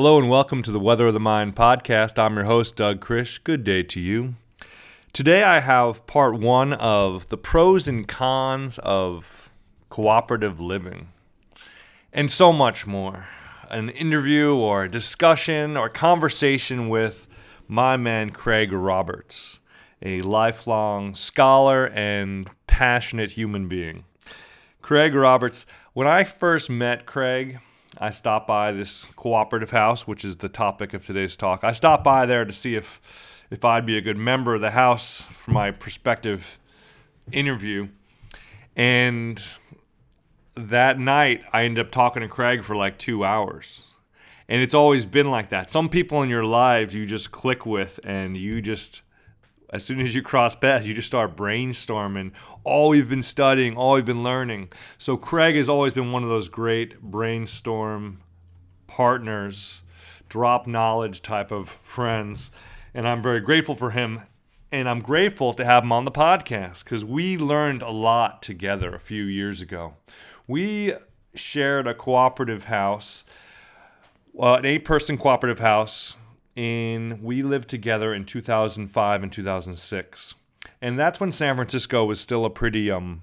Hello and welcome to the Weather of the Mind podcast. I'm your host, Doug Krish. Good day to you. Today I have part one of the pros and cons of cooperative living and so much more. An interview or a discussion or conversation with my man Craig Roberts, a lifelong scholar and passionate human being. Craig Roberts, when I first met Craig, I stopped by this cooperative house, which is the topic of today's talk. I stopped by there to see if if I'd be a good member of the house for my prospective interview. And that night, I ended up talking to Craig for like two hours. And it's always been like that. Some people in your lives you just click with, and you just, as soon as you cross paths, you just start brainstorming all we've been studying, all we've been learning. So Craig has always been one of those great brainstorm partners, drop knowledge type of friends. And I'm very grateful for him. And I'm grateful to have him on the podcast because we learned a lot together a few years ago. We shared a cooperative house, uh, an eight person cooperative house, and we lived together in 2005 and 2006 and that's when San Francisco was still a pretty um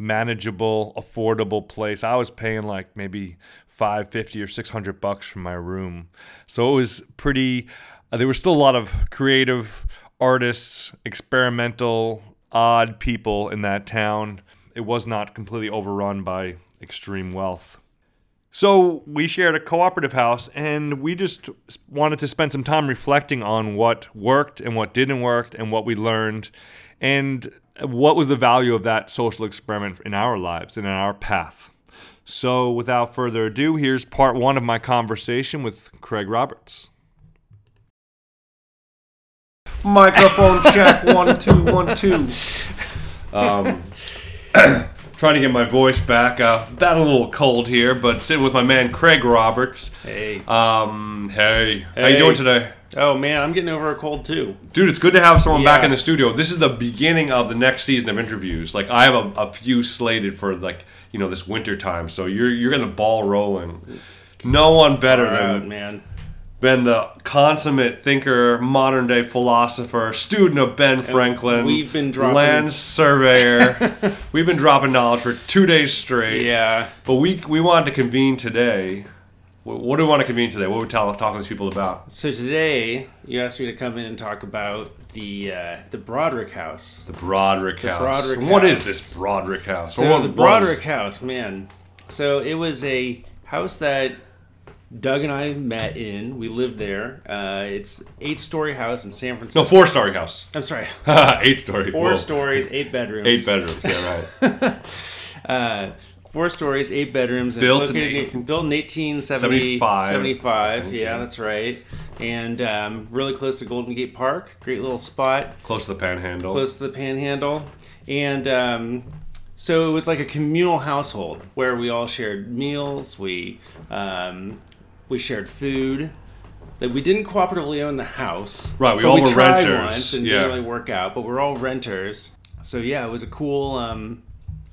manageable, affordable place. I was paying like maybe 550 or 600 bucks for my room. So it was pretty uh, there were still a lot of creative artists, experimental, odd people in that town. It was not completely overrun by extreme wealth. So we shared a cooperative house and we just wanted to spend some time reflecting on what worked and what didn't work and what we learned and what was the value of that social experiment in our lives and in our path. So without further ado, here's part one of my conversation with Craig Roberts. Microphone check one two one two. Um, trying to get my voice back. Uh, that a little cold here, but sitting with my man Craig Roberts. Hey. Um, hey, how you doing today, Oh man, I'm getting over a cold too. dude? It's good to have someone back in the studio. This is the beginning of the next season of interviews. Like I have a, a few slated for like you know this winter time, so you're you're gonna ball rolling. No one better than man. Been the consummate thinker, modern day philosopher, student of Ben Franklin. we've been dropping- land surveyor. we've been dropping knowledge for two days straight. Yeah. But we we wanted to convene today. What, what do we want to convene today? What are we talking to these people about? So today you asked me to come in and talk about the uh, the Broderick House. The Broderick House. Broderick House. is this Broderick House? So what the was- Broderick House, man. So it was a house that Doug and I met in. We lived there. Uh, it's eight story house in San Francisco. No, four story house. I'm sorry, Eight story. four Whoa. stories, eight bedrooms. Eight bedrooms. Yeah, right. Uh, four stories, eight bedrooms. and Built it's in located eight- built in 1870, 75. 75. Yeah, that's right. And um, really close to Golden Gate Park. Great little spot, Close to the Panhandle. close to the Panhandle. And um, so it was like a communal household where we all shared meals. We um, we shared food. That we didn't cooperatively own the house. Right, we all were tried renters, Once and yeah. didn't really work out, but we're all renters. So yeah, it was a cool. Um,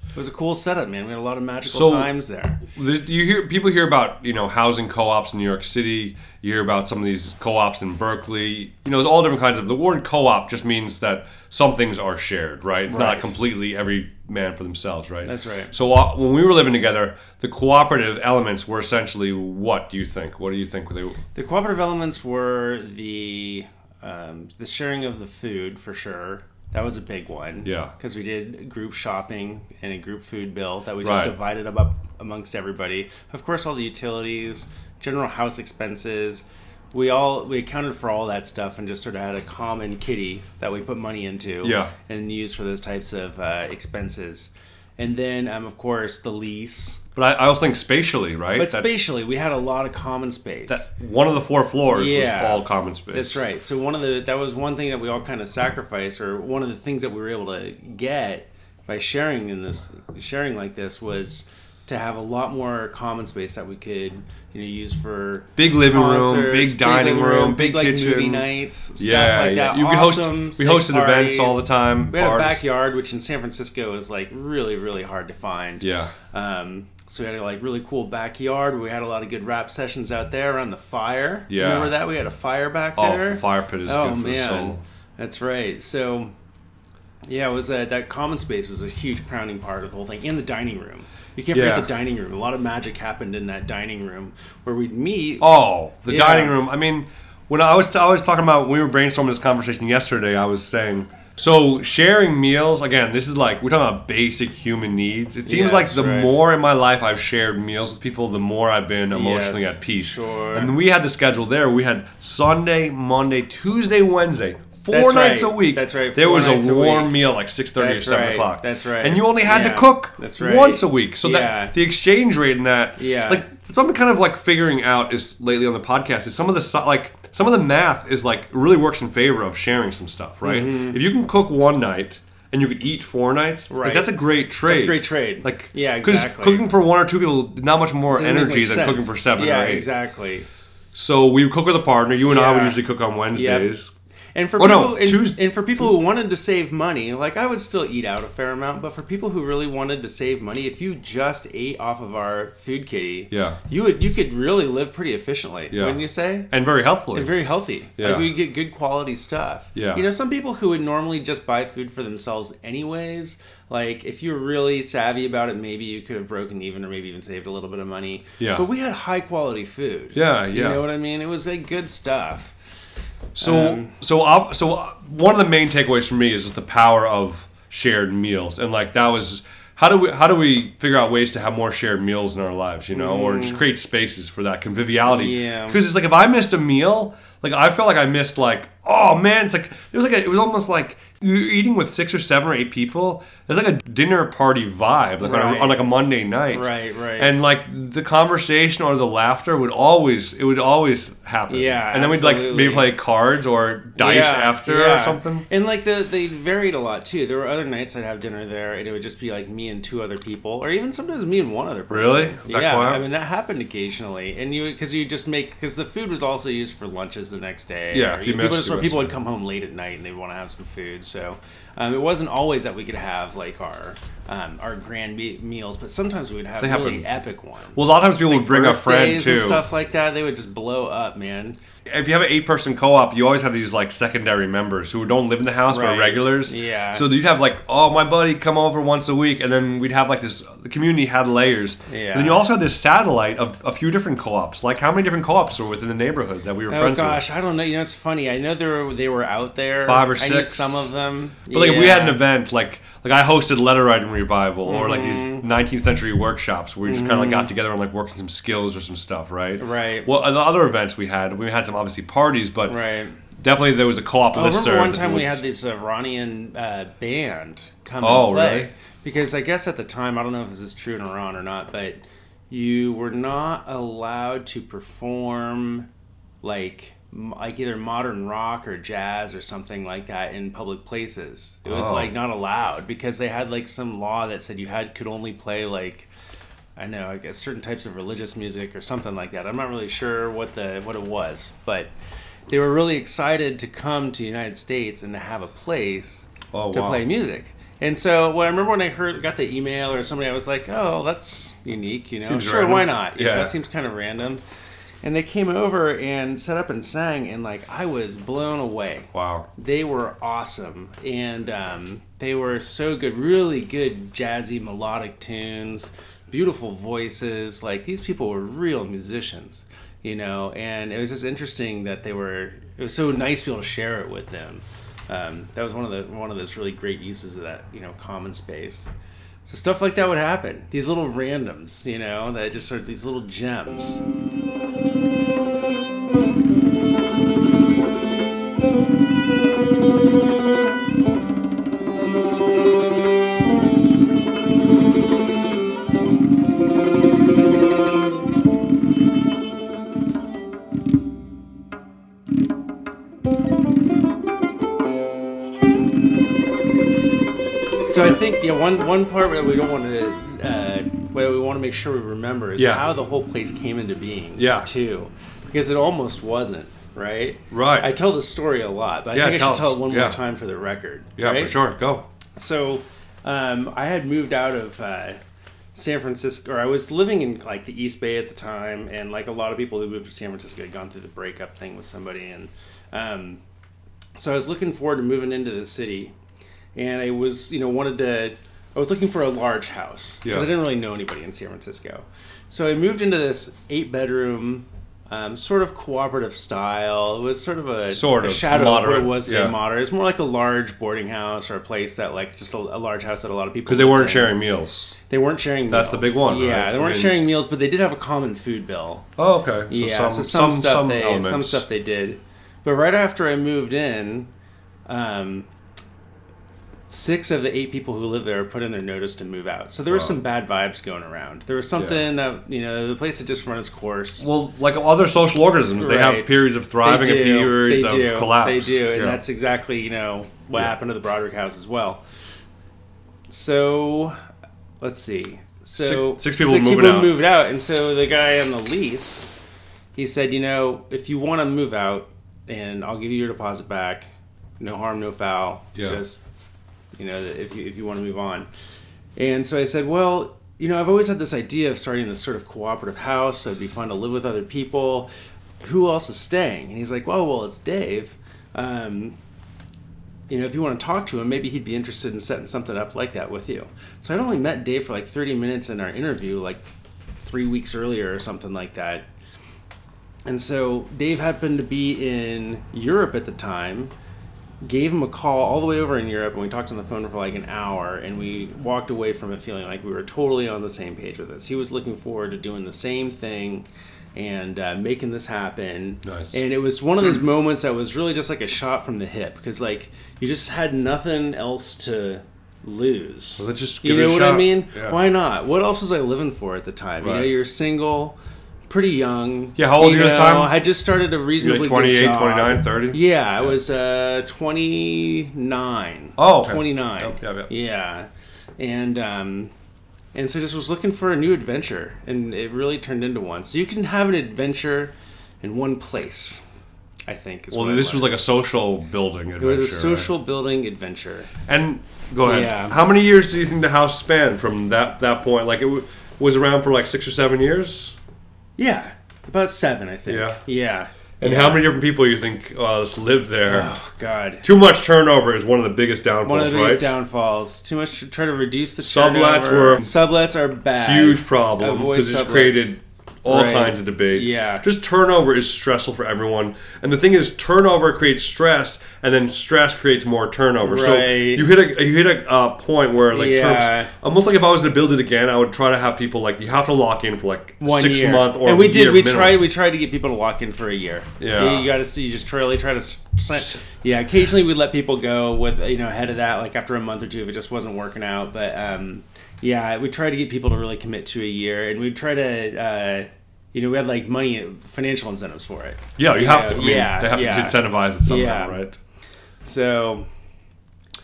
it was a cool setup, man. We had a lot of magical So- times there. You hear people hear about you know housing co-ops in New York City. You hear about some of these co-ops in Berkeley. You know, there's all different kinds of. The word co-op just means that some things are shared, right? It's not completely every man for themselves, right? That's right. So uh, when we were living together, the cooperative elements were essentially what do you think? What do you think they? The cooperative elements were the um, the sharing of the food for sure. That was a big one. Yeah. Because we did group shopping and a group food bill that we just Right. divided up, amongst everybody. Of course, all the utilities, general house expenses. We all we accounted for all that stuff and just sort of had a common kitty that we put money into. Yeah. And used for those types of uh, expenses. And then, um, of course, the lease. But I, I also think spatially, right? But That- spatially, we had a lot of common space. that one of the four floors Yeah. was all common space. That's right. So one of the that was one thing that we all kind of sacrificed, or one of the things that we were able to get by sharing in this sharing like this was to have a lot more common space that we could you know use for Big living room, big dining living room, big, big like kitchen. movie nights, stuff Yeah, like yeah. that. You- we host- we hosted events all the time, We had parties. a backyard, which in San Francisco is like really really hard to find. Yeah. Um, So we had a like really cool backyard. We had a lot of good rap sessions out there around the fire. Yeah. remember that? We had a fire back there. Oh, there. fire pit is oh good for the man, soul. that's right. So yeah, it was uh, that common space was a huge crowning part of the whole thing. In the dining room, you can't forget Yeah. the dining room. A lot of magic happened in that dining room where we'd meet. Oh, the Yeah. dining room. I mean, when I was I was talking about when we were brainstorming this conversation yesterday, I was saying so sharing meals again. This is like we're talking about basic human needs. It seems Yes, like the right. more in my life I've shared meals with people, the more I've been emotionally Yes, at peace. sure. And we had the schedule there. We had Sunday, Monday, Tuesday, Wednesday. Four That's nights right. a week. That's right, There four was nights a a warm week. meal like six thirty or That's seven right. o'clock. That's right. And you only had Yeah. to cook That's right. once a week. So Yeah. that the exchange rate in that, Yeah. like what I'm kind of like figuring out is lately on the podcast is some of the so- like some of the math is like really works in favor of sharing some stuff, right? If you can cook one night and you could eat four nights, like Mm-hmm. Right. that's a great trade. That's a great trade. Like Yeah, because exactly. cooking for one or two people not much more Doesn't make energy much than sense. cooking for seven yeah, or eight. exactly. So we would cook with a partner. You and I would Yeah. usually cook on Wednesdays. And for Oh, no, people, and, Tues- and for people who wanted to save money, like I would still eat out a fair amount, but for people who really wanted to save money, if you just ate off of our food kitty, Yeah. you would you could really live pretty efficiently, Yeah. wouldn't you say? And very healthfully. And very healthy. Yeah. Like we get good quality stuff. Yeah. You know, some people who would normally just buy food for themselves anyways, like if you're really savvy about it, maybe you could have broken even or maybe even saved a little bit of money. Yeah. But we had high quality food. Yeah, yeah. You know what I mean? It was like good stuff. So Um, so so uh, one of the main takeaways for me is just the power of shared meals, and like that was how do we how do we figure out ways to have more shared meals in our lives, you know, or just create spaces for that conviviality? Mm. Yeah. Because it's like if I missed a meal, like I felt like I missed like oh man, it's like it was like a, it was almost like you're eating with six or seven or eight people. It's like a dinner party vibe, like on, a, on like a Monday night, Right, right. And like the conversation or the laughter would always it would always happen. Yeah, and then we'd like maybe play cards or dice Yeah, after yeah. or something. And like the they varied a lot too. There were other nights I'd have dinner there, and it would just be like me and two other people, or even sometimes me and one other person. Really? That yeah, quiet? I mean that happened occasionally, and you because you just make because the food was also used for lunches the next day. Yeah, or, if you people just people would come home late at night and they'd want to have some food. So um, it wasn't always that we could have like our um, our grand me- meals, but sometimes we would have They really epic ones. Well, a lot of times people would bring a friend too. and stuff like that. They would just blow up, man. If you have an eight-person co-op, you always have these like secondary members who don't live in the house but are regulars. Yeah. So you'd have like, oh, my buddy come over once a week, and then we'd have like this. The community had layers. Yeah. And then you also had this satellite of a few different co-ops. Like how many different co-ops were within the neighborhood that we were Oh friends gosh, with? Gosh, I don't know. You know, it's funny. I know there were, they were out there. Five or I knew six. some of them. But like if we had an event, like like I hosted letter writing revival or like these Mm-hmm. 19th century workshops where we just kind of like got together and like worked on some skills or some stuff, right? Right. Well, the other events we had, we had some obviously parties, but Right. definitely there was a co-op I list. remember one time we had this Iranian uh, band come Oh, and play. really? Because I guess at the time, I don't know if this is true in Iran or not, but you were not allowed to perform like like either modern rock or jazz or something like that in public places. It was Oh. like not allowed because they had like some law that said you had could only play like I know, I guess certain types of religious music or something like that. I'm not really sure what the what it was, but they were really excited to come to the United States and to have a place Oh, to wow. play music. And so, well, I remember when I heard got the email or somebody, I was like, "Oh, that's unique, you know. Seems sure, random. why not? You know, Yeah. that seems kind of random." And they came over and set up and sang, and like I was blown away. Wow. they were awesome and um, they were so good really good jazzy melodic tunes beautiful voices like these people were real musicians you know? And it was just interesting that they were it was so nice to be able to share it with them. Um, that was one of the one of those really great uses of that you know common space. So stuff like that would happen. These little randoms you know that just are these little gems Yeah, one one part that we don't want to, uh, what we want to make sure we remember is Yeah. how the whole place came into being. Yeah. Too, because it almost wasn't right. Right. I tell the story a lot, but I Yeah, think I tell should tell us. it one Yeah. more time for the record. Yeah, right? for sure. Go. So, um, I had moved out of uh, San Francisco, or I was living in like the East Bay at the time, and like a lot of people who moved to San Francisco had gone through the breakup thing with somebody, and um, so I was looking forward to moving into the city, and I was you know wanted to. I was looking for a large house because Yeah. I didn't really know anybody in San Francisco, so I moved into this eight bedroom. Um, sort of cooperative style. It was sort of a, Sort a of, shadow of what it was yeah. in moderate. It's more like a large boarding house or a place that like just a, a large house that a lot of people Because they weren't in. sharing meals. They weren't sharing. That's the big one, Yeah, right? they weren't mean- sharing meals, but they did have a common food bill. Oh, okay. So yeah, so some, stuff they elements. some stuff they did. But right after I moved in, um, six of the eight people who lived there put in their notice to move out. So there was Wow. some bad vibes going around. There was something that you know the place had just run its course. Well, like other social organisms, they have periods of thriving and periods they of do. collapse. They do, and Yeah. that's exactly you know what Yeah. happened to the Broderick House as well. So, let's see. So Six- six people moving out. moved out, and so the guy on the lease, he said, you know, if you want to move out, and I'll give you your deposit back, no harm, no foul. Yeah. Just you know, if you if you want to move on. And so I said, well, you know, I've always had this idea of starting this sort of cooperative house. So it'd be fun to live with other people. Who else is staying? And he's like, well, well, it's Dave. Um, you know, if you want to talk to him, maybe he'd be interested in setting something up like that with you. So I'd only met Dave for like 30 minutes in our interview, like three weeks earlier or something like that. And so Dave happened to be in Europe at the time. Gave him a call all the way over in Europe, and we talked on the phone for like an hour, and we walked away from it feeling like we were totally on the same page with this. He was looking forward to doing the same thing and uh, making this happen. Nice. And it was one of those moments that was really just like a shot from the hip because like you just had nothing else to lose. Well, let's just you know what I mean? Yeah. Why not? What else was I living for at the time? You know, you're single, pretty young. Yeah, how old you were you at the time? I just started a reasonably like 28, good job. 29, 30? Yeah, I was uh, 29. Oh, okay. 29. Yep, yep, yep. Yeah. And um and so just was looking for a new adventure and it really turned into one. So you can have an adventure in one place. I think is Well, this was like a social building adventure. it was a right? social building adventure. And go ahead. Yeah. How many years do you think the house spanned from that that point? Like it w- was around for like six or seven years. Yeah. About 7, I think. Yeah. Yeah. And Yeah. how many different people you think uh, just lived there? Oh god. Too much turnover is one of the biggest downfalls, One of the right? downfalls. Too much to try to reduce the Sublets turnover. were- sublets are bad. Huge problem because it's created all Right. kinds of debates. Yeah. Just turnover is stressful for everyone. And the thing is, turnover creates stress, and then stress creates more turnover. So you hit a you hit a uh, point where like Yeah. terms, almost like if I was to build it again, I would try to have people like you have to lock in for like one six year. month or and we did. We minimum. tried. We tried to get people to lock in for a year. Yeah. you, got to see. You just really try to. Yeah, occasionally we'd let people go with you know ahead of that, like after a month or two, if it just wasn't working out. But um, yeah, we try to get people to really commit to a year, and we try to. Uh, you know, we had like money, financial incentives for it. Yeah, you have to. I mean, yeah, they have yeah. to incentivize it somehow, Yeah. right? So,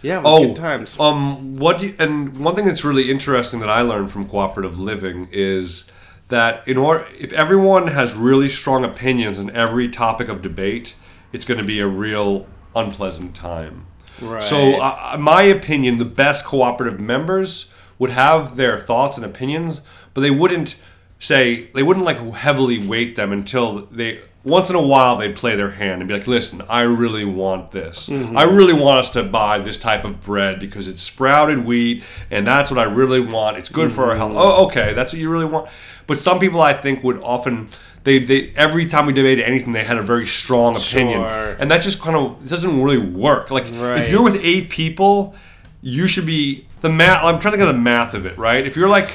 yeah, it was Oh, good times. um, what you, and one thing that's really interesting that I learned from cooperative living is that in order if everyone has really strong opinions on every topic of debate, it's going to be a real unpleasant time. Right. So, uh, my opinion, the best cooperative members would have their thoughts and opinions, but they wouldn't say they wouldn't like heavily weight them until they once in a while they'd play their hand and be like, "Listen, I really want this. Mm-hmm. I really want us to buy this type of bread because it's sprouted wheat, and that's what I really want. It's good for our health. Mm-hmm. Oh, okay, that's what you really want." But some people, I think, would often. They, they every time we debated anything, they had a very strong opinion, Sure. and that just kind of doesn't really work. Like if you're with eight people, you should be the math. I'm trying to get the math of it right. If you're like,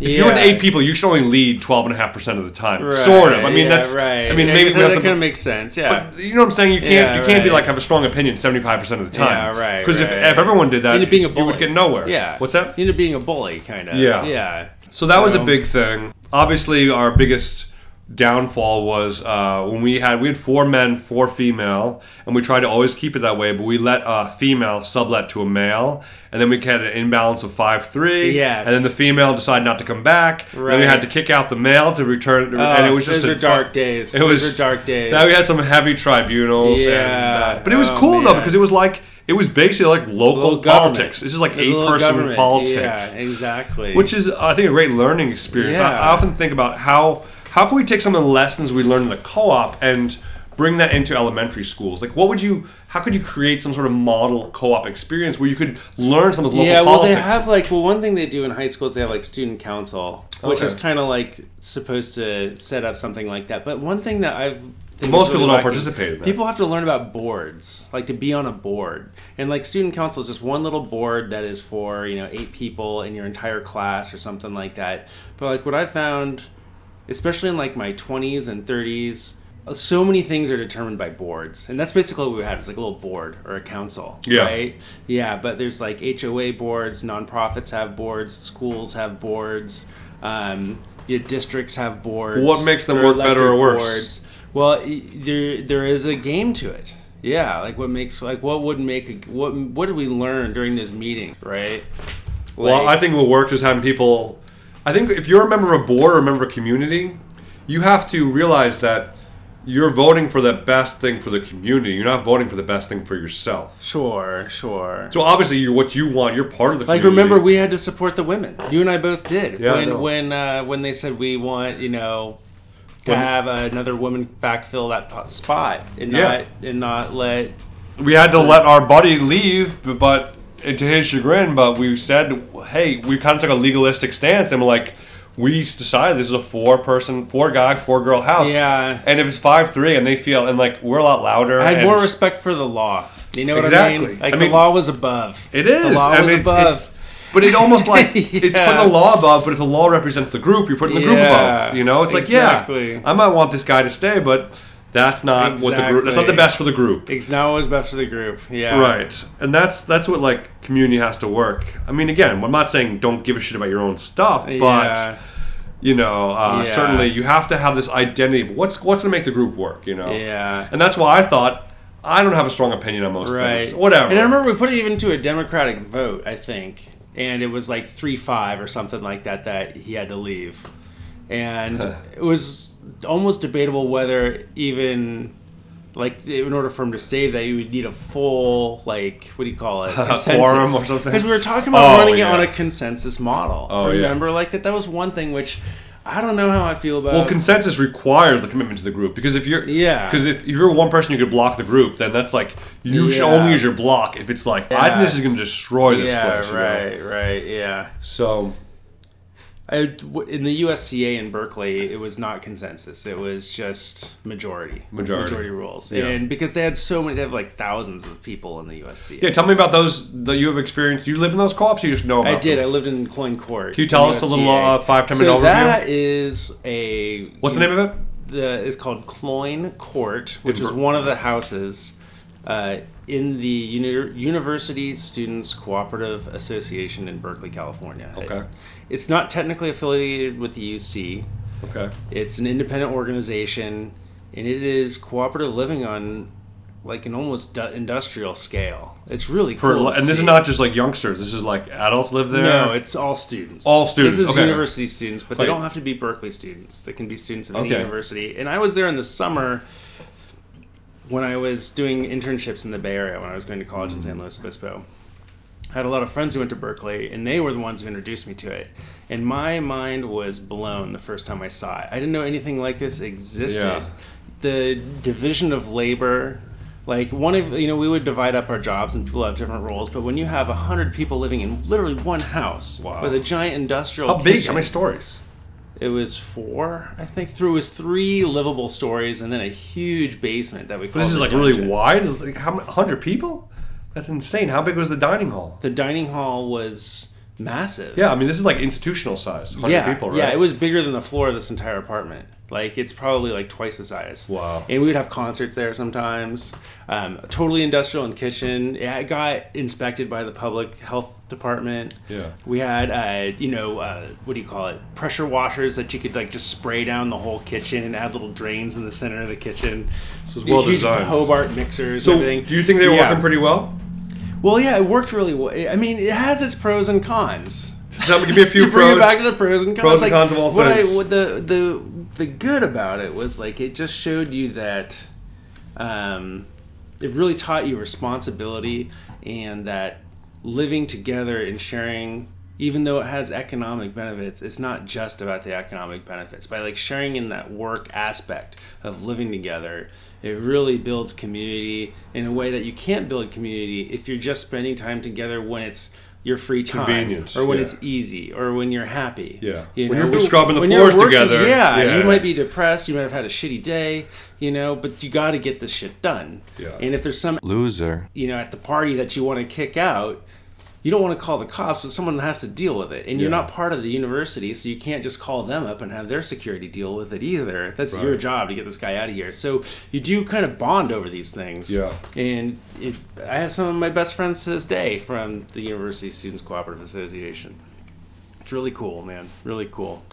if you're with eight people, you should only lead 12 and a half percent of the time. Right, Sort of. I mean, yeah, that's right. I mean, Yeah, maybe that, we have that kind of makes sense. Yeah. but you know what I'm saying? You can't Yeah, you can't be like have a strong opinion 75 percent of the time. Yeah, right, Because if, right. if everyone did that, Into being a you would get nowhere. Yeah. What's that? You end up being a bully, kind of. Yeah. Yeah. So that was a big thing. Obviously, our biggest downfall was uh, when we had we had four men, four female, and we tried to always keep it that way. But we let a female sublet to a male, and then we had an imbalance of five three. Yes. And then the female decided not to come back. Then we had to kick out the male to return, Oh, and it was just a dark days. It was dark days. Now we had some heavy tribunals. And, Yeah. uh, but it was Oh, cool though because it was like it was basically like local politics. This is like eight person government. politics, Yeah, exactly. which is I think a great learning experience. I, I often think about how how can we take some of the lessons we learned in the co-op and bring that into elementary schools. Like, what would you? How could you create some sort of model co-op experience where you could learn some of the local yeah, well, politics? they have like well, one thing they do in high school is they have like student council, which Okay. is kind of like supposed to set up something like that. But one thing that I've Most is people don't lacking- participate in that. People have to learn about boards, like to be on a board, and like student council is just one little board that is for you know eight people in your entire class or something like that. But like what I found, especially in like my twenties and thirties. So many things are determined by boards, and that's basically what we had. It's like a little board or a council, Yeah. right? Yeah, but there's like HOA boards, nonprofits have boards, schools have boards, um, your districts have boards. What makes them or work better or worse? Well, there there is a game to it. Yeah, like what makes like what would make a, what what did we learn during this meeting, right? Well, I think what worked was having people. I think if you're a member of a board or a member of a community, you have to realize that you're voting for the best thing for the community. You're not voting for the best thing for yourself. sure, sure. So obviously, you're what you want. You're part of the Like community. remember, we had to support the women. You and I both did. Yeah, when when uh, when they said we want you know to When- have another woman backfill that spot and Yeah. not and not let we had to let our buddy leave, but, but to his chagrin. But we said, hey, we kind of took a legalistic stance, and we're like, we decided this is a four-person, four-guy, four-girl house. Yeah. And if it's five-three, and they feel, and like we're a lot louder. I had more respect for the law. You know what I mean? Like I the law was above. It is. The law I was mean, above. it's- but it almost like it's Yeah. putting the law above. But if the law represents the group, you're putting the group above. You know, it's like yeah, I might want this guy to stay, but that's not what the group. That's not the best for the group. It's not always best for the group. Yeah. Right, and that's that's what like community has to work. I mean, again, I'm not saying don't give a shit about your own stuff, but Yeah. you know, uh, Yeah. certainly you have to have this identity. Of what's what's gonna make the group work? You know, Yeah. and that's why I thought I don't have a strong opinion on most Right. things. Whatever. And I remember we put it even to a Democratic vote, I think, and it was like three five or something like that that he had to leave, and it was almost debatable whether even. Like in order for him to stay, that you would need a full like what do you call it consensus quorum or something? Because we were talking about Oh, running yeah. it on a consensus model. Oh, yeah. Remember, like that. That was one thing which I don't know how I feel about. Well, consensus requires the commitment to the group because if you're Yeah. because if you're one person you could block the group, then that's like you should only use your block if it's like I think this is going to destroy this yeah, place. you know? right, right, yeah. So I, in the USCA in Berkeley, it was not consensus. It was just majority, Majority. rules, Yeah. and because they had so many, they have like thousands of people in the USCA. yeah, tell me about those that you have experienced. You live in those co-ops? You just know. About I did. Them? I lived in Cloyne Court. Can you tell us a little, USCA. uh, five, ten so overview? that is a What's the name of it? the is called Cloyne Court, which In is Ber- one of the houses uh, in the Uni- University Students Cooperative Association in Berkeley, California. Okay. it's not technically affiliated with the UC. Okay. It's an independent organization, and it is cooperative living on like an almost du- industrial scale. It's really For cool. and this is not just like youngsters. This is like adults live there. No, it's all students. All students, This is okay. university students, but they don't have to be Berkeley students. They can be students of any Okay. university. And I was there in the summer when I was doing internships in the Bay Area when I was going to college in San mm-hmm. Luis Obispo. I had a lot of friends who went to Berkeley, and they were the ones who introduced me to it. And my mind was blown the first time I saw it. I didn't know anything like this existed. Yeah. The division of labor, like one of you know, we would divide up our jobs and people have different roles. But when you have a hundred people living in literally one house Wow. with a giant industrial, How big? kitchen, How many stories? It was four, I think. Through was three livable stories and then a huge basement that we. But this is like really dungeon. wide. Is like how many hundred people? That's insane. How big was the dining hall? The dining hall was massive. Yeah, I mean this is like institutional size. Yeah, people, right? yeah. It was bigger than the floor of this entire apartment. Like it's probably like twice the size. Wow. And we would have concerts there sometimes. Um, totally industrial and kitchen. Yeah, it got inspected by the public health department. Yeah. We had, uh, you know, uh, what do you call it? Pressure washers that you could like just spray down the whole kitchen and add little drains in the center of the kitchen. This was well Huge designed. Hobart mixers. So, and everything. do you think they were Yeah. working pretty well? Well, yeah, it worked really well. I mean, it has its pros and cons. Me, give me a few to bring pros. it back to the pros and cons. Pros and like, cons of all what things. I, what the the the good about it was like it just showed you that, um, it really taught you responsibility and that living together and sharing even though it has economic benefits it's not just about the economic benefits by like sharing in that work aspect of living together it really builds community in a way that you can't build community if you're just spending time together when it's your free time Convenience, or when yeah. it's easy or when you're happy Yeah. You When know, you're scrubbing the when you're floors together, yeah, yeah. you might be depressed you might have had a shitty day you know but you got to get this shit done Yeah. and if there's some Loser. you know, at the party that you want to kick out, you don't want to call the cops, but someone has to deal with it. And you're Yeah. not part of the university, so you can't just call them up and have their security deal with it either. That's your job to get this guy out of here. So you do kind of bond over these things. Yeah. And it, I have some of my best friends to this day from the University Students Cooperative Association. It's really cool, man. Really cool.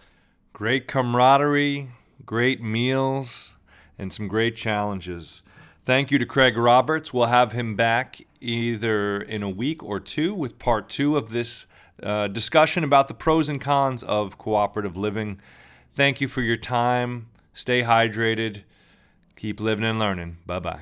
Great camaraderie, great meals, and some great challenges. Thank you to Craig Roberts. We'll have him back either in a week or two with part two of this uh, discussion about the pros and cons of cooperative living. Thank you for your time. Stay hydrated. Keep living and learning. Bye bye.